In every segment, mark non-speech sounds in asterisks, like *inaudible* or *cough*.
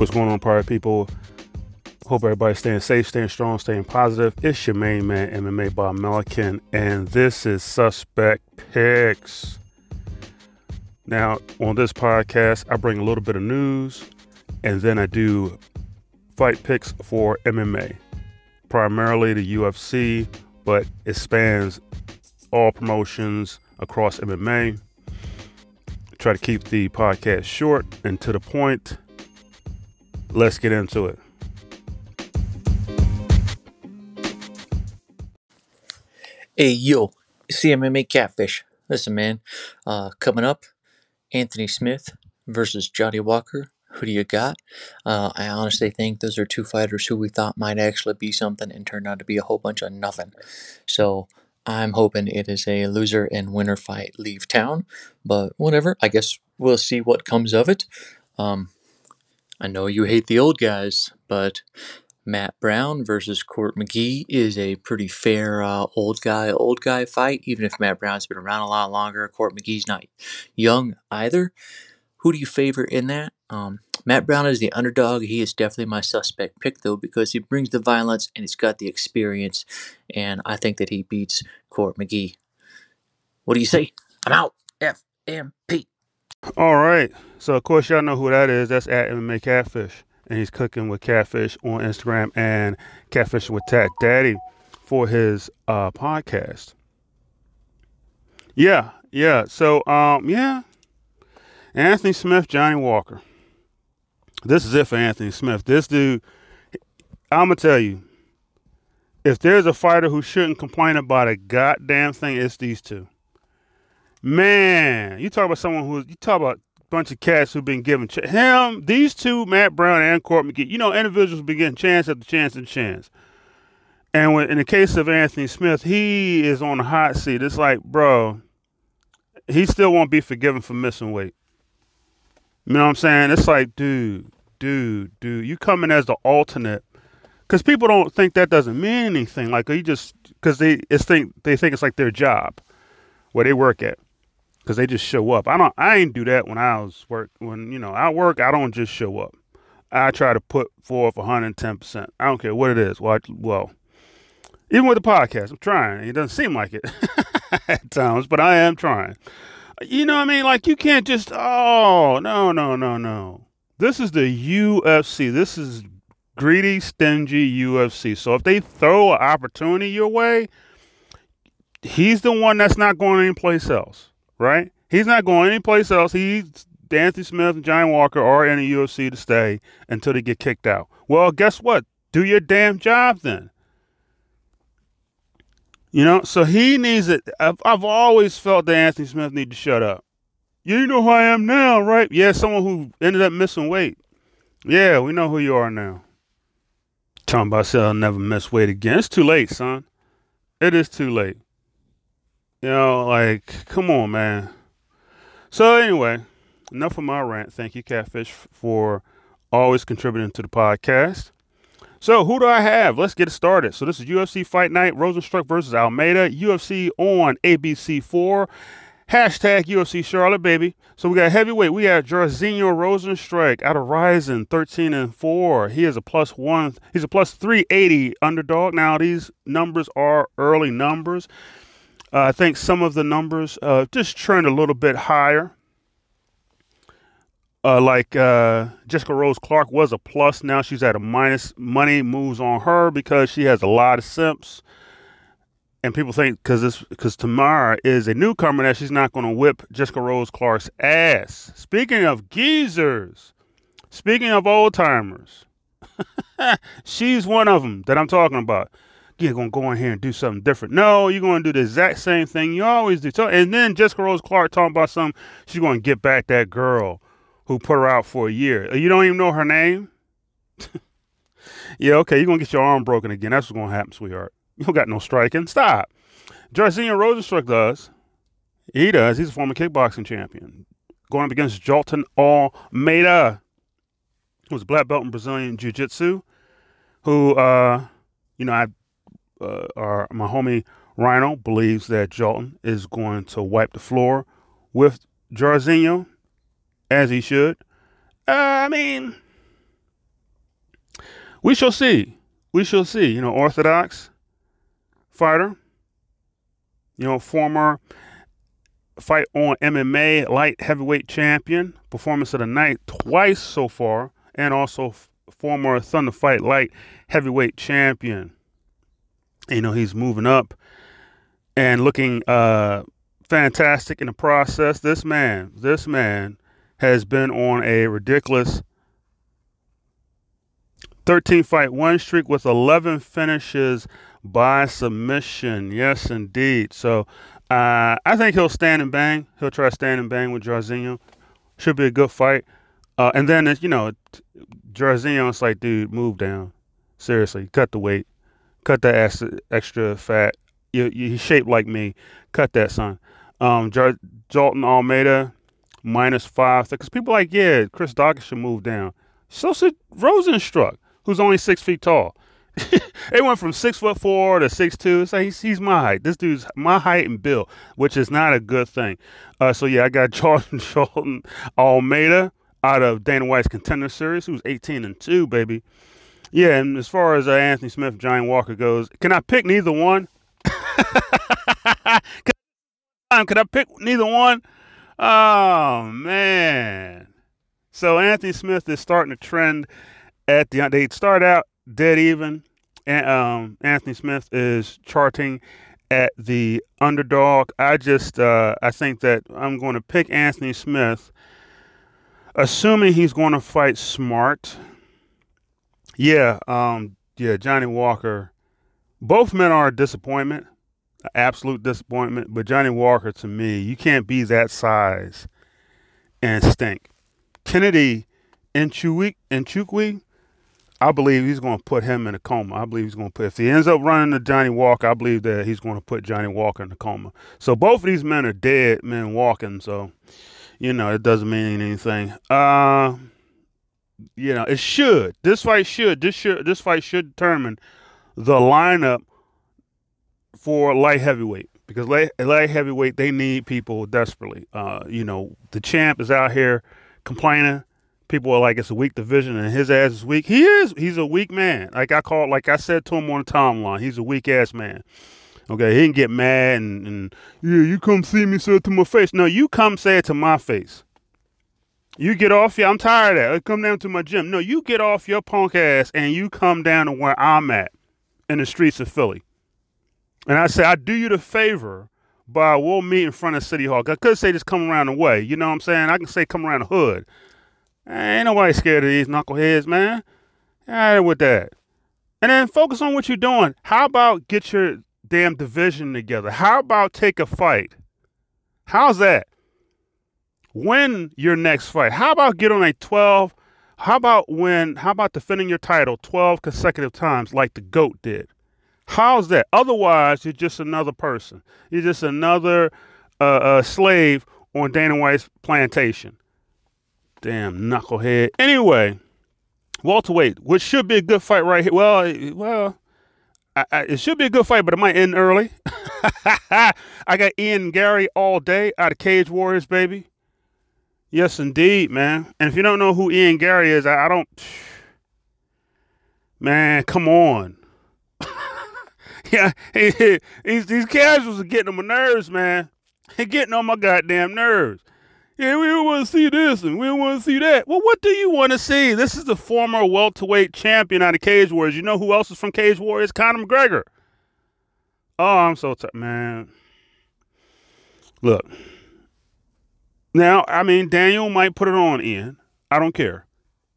What's going on, party people? Hope everybody's staying safe, staying strong, staying positive. It's your main man, MMA Bob Melican, and this is Suspect Picks. Now, on this podcast, I bring a little bit of news, and then I do fight picks for MMA, primarily the UFC, but it spans all promotions across MMA. Try to keep the podcast short and to the point. Let's get into it. Hey yo, CMMA Catfish. Listen, man, uh, coming up, Anthony Smith versus Johnny Walker. Who do you got? Uh, I honestly think those are two fighters who we thought might actually be something and turned out to be a whole bunch of nothing. So I'm hoping it is a loser and winner fight leave town, but whatever. I guess we'll see what comes of it. Um, I know you hate the old guys, but Matt Brown versus Court McGee is a pretty fair uh, old guy old guy fight. Even if Matt Brown's been around a lot longer, Court McGee's not young either. Who do you favor in that? Um, Matt Brown is the underdog. He is definitely my suspect pick though because he brings the violence and he's got the experience, and I think that he beats Court McGee. What do you say? I'm out. FMP. All right. So, of course, y'all know who that is. That's at MMA Catfish. And he's cooking with Catfish on Instagram and Catfish with Tat Daddy for his uh, podcast. Yeah. Yeah. So, um, yeah. Anthony Smith, Johnny Walker. This is it for Anthony Smith. This dude, I'm going to tell you, if there's a fighter who shouldn't complain about a goddamn thing, it's these two. Man, you talk about someone who you talk about a bunch of cats who've been given ch- him, these two, Matt Brown and Court McGee. You know, individuals been getting chance after chance and chance. And when, in the case of Anthony Smith, he is on the hot seat. It's like, bro, he still won't be forgiven for missing weight. You know what I'm saying? It's like, dude, dude, dude, you coming as the alternate because people don't think that doesn't mean anything. Like you just because they think they think it's like their job where they work at because they just show up. I don't. I ain't do that when I was work. When you know I work, I don't just show up. I try to put forth 110 percent. I don't care what it is. Well, well, even with the podcast, I'm trying. It doesn't seem like it *laughs* at times, but I am trying. You know what I mean? Like you can't just. Oh no no no no. This is the UFC. This is greedy, stingy UFC. So if they throw an opportunity your way, he's the one that's not going anyplace else, right? He's not going anyplace else. He's Anthony Smith and Johnny Walker are in the UFC to stay until they get kicked out. Well, guess what? Do your damn job then. You know, so he needs it. I've, I've always felt that Anthony Smith need to shut up. You know who I am now, right? Yeah, someone who ended up missing weight. Yeah, we know who you are now. Talking about I'll never miss weight again. It's too late, son. It is too late. You know, like, come on, man. So anyway, enough of my rant. Thank you, Catfish, for always contributing to the podcast. So who do I have? Let's get it started. So this is UFC Fight Night, Rozenstruik versus Almeida, UFC on ABC4. Hashtag UFC Charlotte, baby. So we got heavyweight. We got Jairzinho Rozenstruik out of Rizin, 13 and 4. He is a plus one. He's a plus 380 underdog. Now, these numbers are early numbers. Uh, I think some of the numbers uh, just trend a little bit higher. Uh, like uh, Jessica Rose Clark was a plus. Now she's at a minus. Money moves on her because she has a lot of simps and people think because this because Tamara is a newcomer that she's not going to whip Jessica Rose Clark's ass. Speaking of geezers, speaking of old timers, *laughs* she's one of them that I'm talking about. You're gonna go in here and do something different. No, you're gonna do the exact same thing you always do. So, and then Jessica Rose Clark talking about something. She's gonna get back that girl who put her out for a year. You don't even know her name. *laughs* yeah, okay, you're gonna get your arm broken again. That's what's gonna happen, sweetheart. You don't got no striking. Stop. Jairzinho Rozenstruik does. He does. He's a former kickboxing champion. Going up against Jailton Almeida, who's a black belt in Brazilian Jiu Jitsu, who, uh, you know, I, uh, our, my homie Rhino believes that Jailton is going to wipe the floor with Jairzinho, as he should. Uh, I mean, we shall see. We shall see. You know, orthodox fighter. You know, former fight on MMA light heavyweight champion, performance of the night twice so far, and also former Thunder Fight light heavyweight champion. You know, he's moving up and looking uh, fantastic in the process. This man, this man has been on a ridiculous 13 fight one streak with 11 finishes by submission. Yes, indeed. So uh, I think he'll stand and bang. He'll try to stand and bang with Jairzinho. Should be a good fight. Uh, and then, you know, Jairzinho's like, dude, move down. Seriously, cut the weight. Cut that extra fat. You, you, he's shaped like me. Cut that, son. Um, Jailton Almeida, minus five. Because people like, yeah, Chris Daukaus should move down. So should Rozenstruik, who's only six feet tall. *laughs* it went from six foot four to six two. So he's, he's my height. This dude's my height and build, which is not a good thing. Uh, so yeah, I got *laughs* Jordan Jailton Almeida out of Dana White's Contender Series, who's 18 and two, baby. Yeah, and as far as uh, Anthony Smith, Johnny Walker goes, can I pick neither one? *laughs* can, I pick neither one? Oh man. So Anthony Smith is starting to trend at the they start out dead even. And um, Anthony Smith is charting at the underdog. I just uh, I think that I'm going to pick Anthony Smith, assuming he's going to fight smart. Yeah, um, yeah, Johnny Walker. Both men are a disappointment, absolute disappointment. But Johnny Walker, to me, you can't be that size and stink. Kennedy Nzechukwu, I believe he's going to put him in a coma. I believe he's going to put, if he ends up running to Johnny Walker, I believe that he's going to put Johnny Walker in a coma. So both of these men are dead men walking. So, you know, it doesn't mean anything. Uh, you know, it should. This fight should. This should. This fight should determine the lineup for light heavyweight because light, light heavyweight they need people desperately. Uh, you know, the champ is out here complaining people are like it's a weak division and his ass is weak. He is. He's a weak man. Like I call, like I said to him on the timeline, he's a weak ass man. Okay, he can get mad and, and yeah, you come see me say it to my face. No, you come say it to my face. You get off. Yeah, I'm tired of that. Come down to my gym. No, you get off your punk ass and you come down to where I'm at in the streets of Philly. And I say I do you the favor by we'll meet in front of City Hall. I could say just come around the way. You know what I'm saying? I can say come around the hood. Ain't nobody scared of these knuckleheads, man. All right with that. And then focus on what you're doing. How about get your damn division together? How about take a fight? How's that? Win your next fight. How about get on a 12? How about win? How about defending your title 12 consecutive times like the GOAT did? How's that? Otherwise, you're just another person. You're just another uh, uh, slave on Dana White's plantation. Damn knucklehead. Anyway, welterweight, which should be a good fight right here. Well, well, I, I, it should be a good fight, but it might end early. *laughs* I got Ian Garry all day out of Cage Warriors, baby. Yes, indeed, man. And if you don't know who Ian Garry is, I, I don't. Man, come on. *laughs* yeah, these these casuals are getting on my nerves, man. They're getting on my goddamn nerves yeah, we don't want to see this and we don't want to see that. Well, what do you want to see? This is the former welterweight champion out of Cage Warriors. You know who else is from Cage Warriors? Conor McGregor. Oh, I'm so tired, man. Look. Now, I mean, Daniel might put it on Ian. I don't care.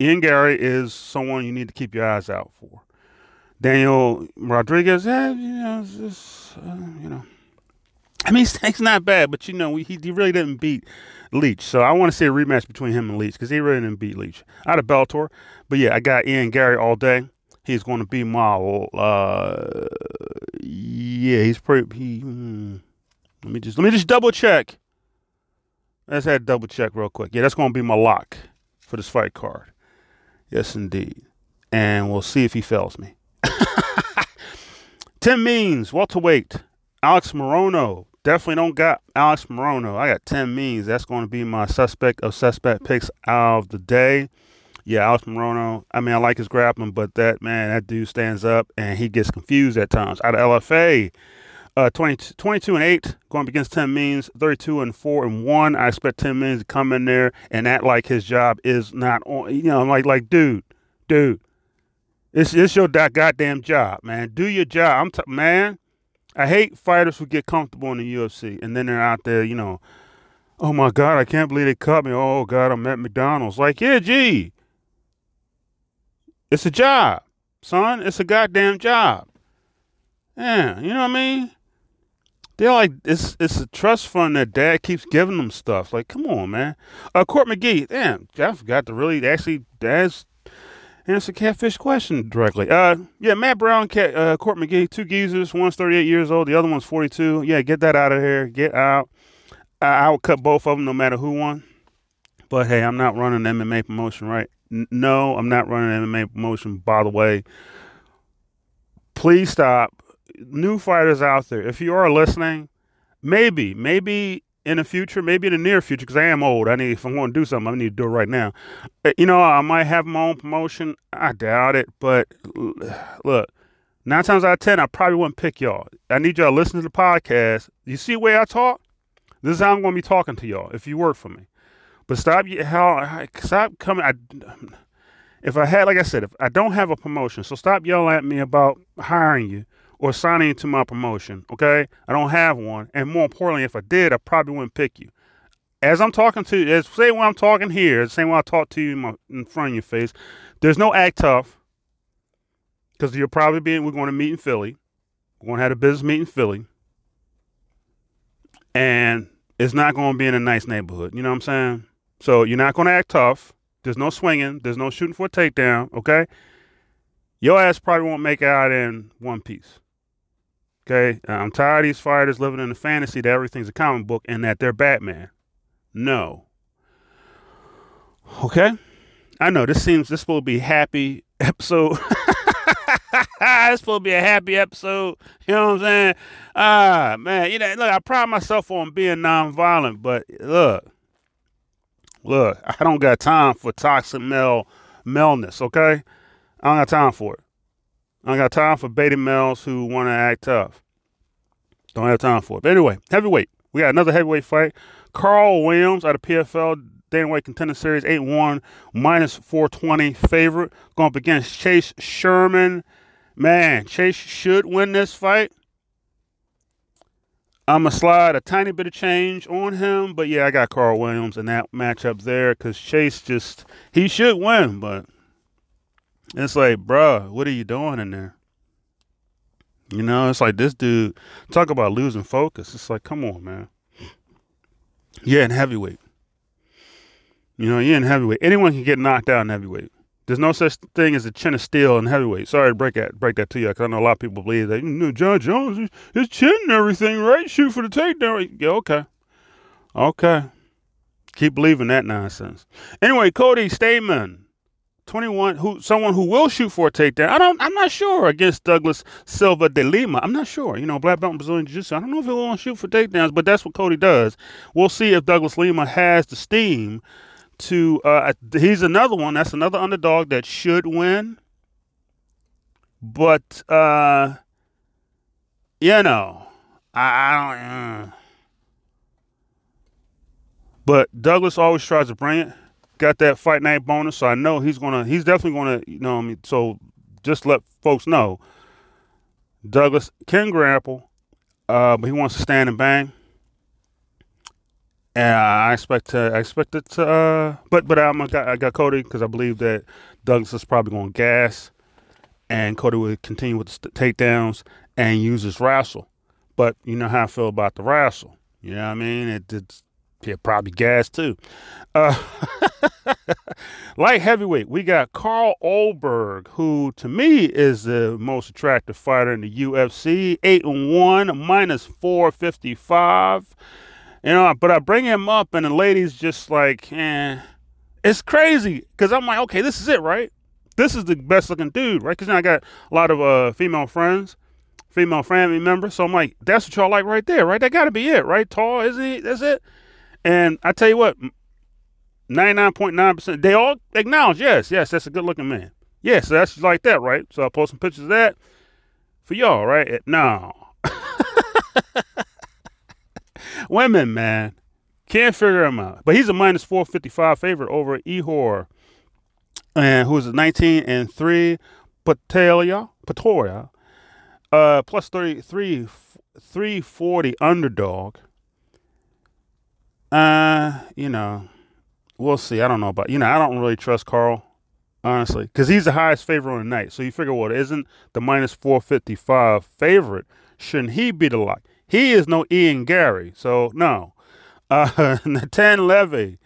Ian Garry is someone you need to keep your eyes out for. Daniel Rodriguez, yeah, you know, just, uh, you know. I mean, *laughs* he's not bad, but you know, he, he really didn't beat Leach. So I want to see a rematch between him and Leach because he really didn't beat Leach out of Bellator. But yeah, I got Ian Gary all day. He's going to be my. Uh, yeah, he's pretty. He, hmm, let me just let me just double check. Let's have double check real quick. Yeah, that's going to be my lock for this fight card. Yes, indeed. And we'll see if he fails me. *laughs* Tim Means, welterweight. Alex Morono, definitely don't got Alex Morono. I got Tim Means. That's going to be my suspect of suspect picks of the day. Yeah, Alex Morono. I mean, I like his grappling, but that man, that dude stands up and he gets confused at times. Out of LFA, uh, 20, 22 and 8 going against Tim Means, 32 and 4 and 1. I expect Tim Means to come in there and act like his job is not on. You know, I'm like, like, dude, dude, it's, it's your goddamn job, man. Do your job. I'm t- man. I hate fighters who get comfortable in the UFC and then they're out there, you know, oh my God, I can't believe they cut me. Oh God, I'm at McDonald's. Like, yeah, gee. It's a job, son. It's a goddamn job. Yeah, you know what I mean? They're like it's it's a trust fund that dad keeps giving them stuff. Like, come on, man. Uh Court McGee, damn, I forgot to really actually dad's answer catfish question directly. Uh, yeah, Matt Brown, Cat, uh, Court McGee, two geezers. One's 38 years old, the other one's 42. Yeah, get that out of here. Get out. I, I would cut both of them no matter who won. But hey, I'm not running MMA promotion, right? N- no, I'm not running MMA promotion. By the way, please stop. New fighters out there, if you are listening, maybe, maybe in the future, maybe in the near future, because I am old. I need if I want to do something, I need to do it right now. Uh, you know, I might have my own promotion. I doubt it, but look, nine times out of ten, I probably wouldn't pick y'all. I need y'all to listen to the podcast. You see the way I talk? This is how I'm going to be talking to y'all if you work for me. But stop how stop coming. I, if I had, like I said, if I don't have a promotion, so stop yelling at me about hiring you or signing into my promotion. Okay, I don't have one, and more importantly, if I did, I probably wouldn't pick you. As I'm talking to as say when I'm talking here, the same way I talk to you in, my, in front of your face. There's no act tough because you're probably being. We're going to meet in Philly. We're going to have a business meet in Philly, and it's not going to be in a nice neighborhood. You know what I'm saying? So you're not going to act tough. There's no swinging. There's no shooting for a takedown. Okay. Your ass probably won't make out in one piece. Okay. I'm tired of these fighters living in the fantasy that everything's a comic book and that they're Batman. No. Okay. I know this seems this will be happy *laughs* episode. *laughs* it's supposed to be a happy episode. You know what I'm saying? Ah, man. You know, look, I pride myself on being nonviolent, but look, look, I don't got time for toxic male maleness, okay? I don't got time for it. I got time for beta males who want to act tough. Don't have time for it. But anyway, heavyweight. We got another heavyweight fight. Karl Williams out of PFL Dana White Contender Series 8 1, minus 420 favorite. Going up against Chase Sherman. Man, Chase should win this fight. I'm going to slide a tiny bit of change on him, but yeah, I got Karl Williams in that matchup there because Chase just, he should win, but it's like, bruh, what are you doing in there? You know, it's like this dude, talk about losing focus. It's like, come on, man. Yeah, in heavyweight. You know, you're in heavyweight. Anyone can get knocked out in heavyweight. There's no such thing as a chin of steel in heavyweight. Sorry to break that break that to you, because I know a lot of people believe that. You know, Jon Jones, his chin and everything, right? Shoot for the takedown. Yeah, okay, okay. Keep believing that nonsense. Anyway, Cody Stamann, 21, who someone who will shoot for a takedown. I don't. I'm not sure against Douglas Silva de Lima. I'm not sure. You know, black belt in Brazilian Jiu-Jitsu. I don't know if he'll shoot for takedowns, but that's what Cody does. We'll see if Douglas Lima has the steam to uh, he's another one that's another underdog that should win but uh you know i, I don't uh. but douglas always tries to bring it got that fight night bonus so i know he's gonna he's definitely gonna you know i mean so just let folks know douglas can grapple uh but he wants to stand and bang and I expect to, I expect it to, uh, but but I'm, I got, I got Cody because I believe that Douglas is probably going to gas, and Cody will continue with the takedowns and use his wrestle. But you know how I feel about the wrestle. You know what I mean? It, it's yeah, probably gas too. Uh, *laughs* light heavyweight, we got Carl Ulberg, who to me is the most attractive fighter in the UFC. Eight and one, minus four fifty five. You know, but I bring him up, and the ladies just like, eh. It's crazy because I'm like, okay, this is it, right? This is the best looking dude, right? Because I got a lot of uh, female friends, female family members. So I'm like, that's what y'all like right there, right? That got to be it, right? Tall, isn't he? That's it. And I tell you what, 99.9%. They all acknowledge, yes, yes, that's a good looking man. Yes, that's like that, right? So I'll post some pictures of that for y'all, right? No. *laughs* Women, man. Can't figure him out. But he's a minus 455 favorite over Ihor, and who's a 19 and 3 Patalia, Patoria, uh, plus 33, 340 underdog. Uh, you know, we'll see. I don't know about, you know, I don't really trust Carl, honestly, because he's the highest favorite on the night. So you figure, what, isn't the minus 455 favorite? Shouldn't he be the lock? He is no Ian Garry, So, no. Uh, *laughs* Natan Levy,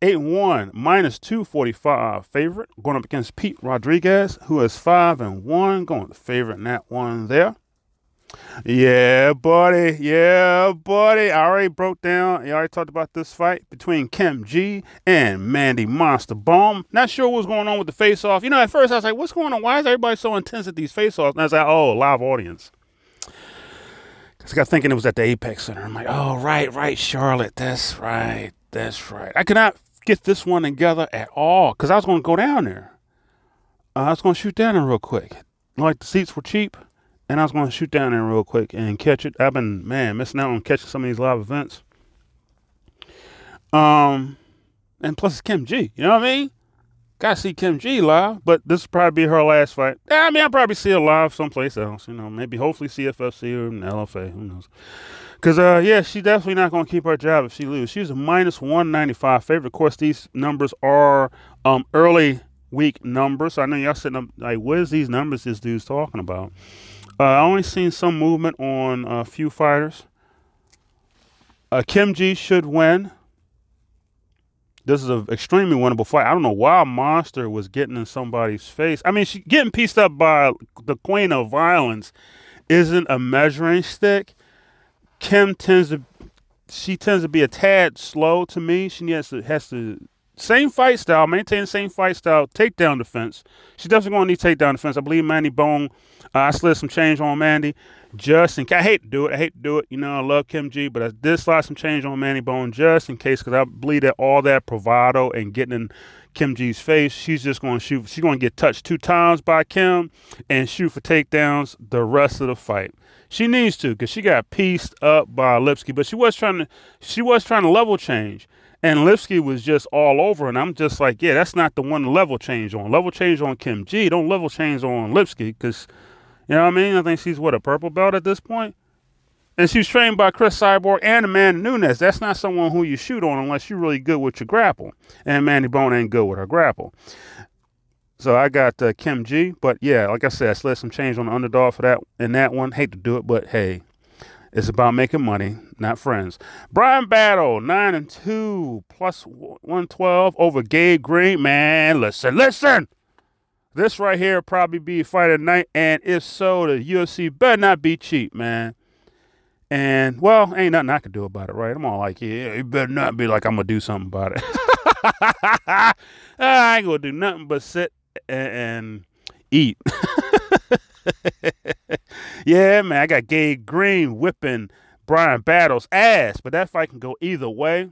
8 1, minus 245 favorite, going up against Pete Rodriguez, who is 5 and 1, going favorite in that one there. Yeah, buddy. Yeah, buddy. I already broke down. I already talked about this fight between Kim G and Mandy Monster Böhm. Not sure what's going on with the face off. You know, at first I was like, what's going on? Why is everybody so intense at these face offs? And I was like, oh, live audience. Because I got thinking it was at the Apex Center. I'm like, oh, right, right, Charlotte. That's right. That's right. I could not get this one together at all because I was going to go down there. Uh, I was going to shoot down there real quick. Like the seats were cheap and I was going to shoot down there real quick and catch it. I've been man missing out on catching some of these live events. Um, and plus it's Kim G. You know what I mean? Got to see Kim G live, but this will probably be her last fight. I mean, I'll probably see her live someplace else. You know, maybe hopefully CFFC or LFA. Who knows? Because uh, yeah, she's definitely not going to keep her job if she loses. She's a minus one ninety five favorite. Of course, these numbers are um early week numbers. So I know y'all sitting up like, what is these numbers this dude's talking about? Uh, I only seen some movement on a few fighters. Uh, Kim G should win. This is an extremely winnable fight. I don't know why Monster was getting in somebody's face. I mean, she getting pieced up by the queen of violence isn't a measuring stick. Kim tends to she tends to be a tad slow to me. She has to has to same fight style, maintain the same fight style, takedown defense. She's definitely going to need takedown defense. I believe Mandy Böhm uh, I slid some change on Mandy just in case. I hate to do it. I hate to do it. You know, I love Kim G, but I did slide some change on Mandy Böhm just in case because I believe that all that bravado and getting in Kim G's face, she's just going to shoot. She's going to get touched two times by Kim and shoot for takedowns the rest of the fight. She needs to because she got pieced up by Lipski, but she was trying to. She was trying to level change. And Lipski was just all over, and I'm just like, yeah, that's not the one level change on. Level change on Kim G. Don't level change on Lipski, because you know what I mean? I think she's what a purple belt at this point. And she's trained by Cris Cyborg and Amanda Nunes. That's not someone who you shoot on unless you're really good with your grapple. And Mandy Böhm ain't good with her grapple. So I got uh, Kim G. But yeah, like I said, I slid some change on the underdog for that in that one. Hate to do it, but hey, it's about making money, not friends. Bryan Battle, 9 and 2, plus 112 over Gabe Green. Man, listen, listen. This right here probably be fight at night, and if so, the UFC better not be cheap, man. And well, ain't nothing I can do about it, right? I'm all like, yeah, it better not be like I'm gonna do something about it. *laughs* I ain't gonna do nothing but sit and eat. *laughs* yeah, man, I got Gabe Green whipping Bryan Battles ass, but that fight can go either way.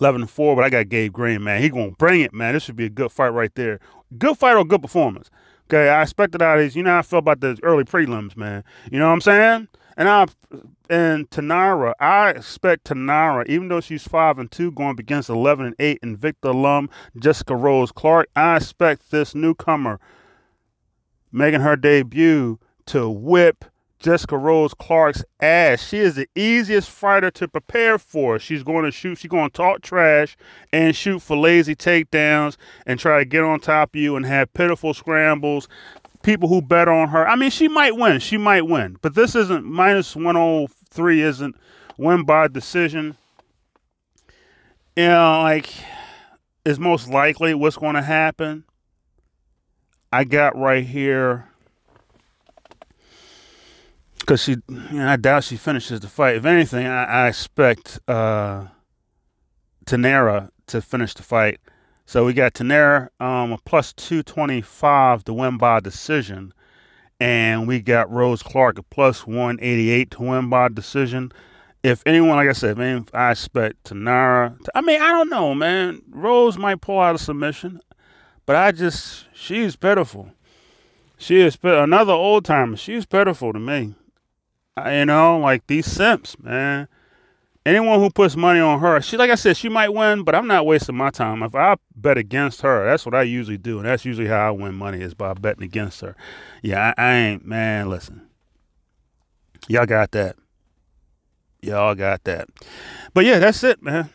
11 and 4, but I got Gabe Green, man. He gonna bring it, man. This should be a good fight right there. Good fight or good performance. Okay, I expected out of these. You know how I felt about the early prelims, man. You know what I'm saying? And I and Tainara, I expect Tainara, even though she's five and two, going against eleven and eight, and Victor Lum, Jessica Rose Clark. I expect this newcomer making her debut to whip Jessica Rose Clark's ass. She is the easiest fighter to prepare for. She's going to shoot, she's going to talk trash and shoot for lazy takedowns and try to get on top of you and have pitiful scrambles. People who bet on her. I mean, she might win. She might win. But this isn't minus 103 isn't win by decision. You know, like is most likely what's going to happen. I got right here because she, you know, I doubt she finishes the fight. If anything, I, I expect uh, Tainara to finish the fight. So we got Tainara um, a plus 225 to win by decision. And we got Rose Clark a plus 188 to win by decision. if anyone, like I said, man, I expect Tainara. I mean, I don't know, man. Rose might pull out a submission, but I just, she's pitiful. She is another old timer. She's pitiful to me. You know, like these simps, man. Anyone who puts money on her, she like I said, she might win, but I'm not wasting my time. If I bet against her, that's what I usually do, and that's usually how I win money is by betting against her. Yeah, I, I ain't man. Listen, y'all got that. Y'all got that. But yeah, that's it, man.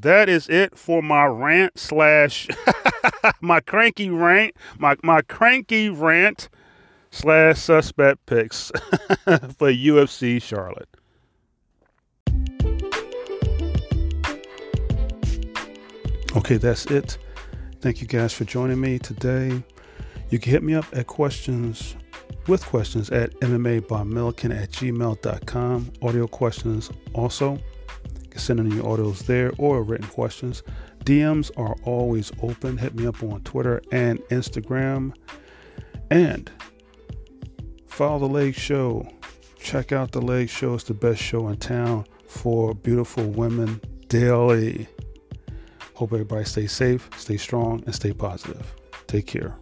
That is it for my rant slash *laughs* my cranky rant, my my cranky rant slash suspect picks *laughs* for UFC Charlotte. Okay, that's it. Thank you guys for joining me today. You can hit me up at questions with questions at mmabymilikin at gmail.com. Audio questions also. You can send in your audios there or written questions. DMs are always open. Hit me up on Twitter and Instagram. And follow the Leg Show. Check out the Leg Show. It's the best show in town for beautiful women daily. Hope everybody stays safe, stay strong, and stay positive. Take care.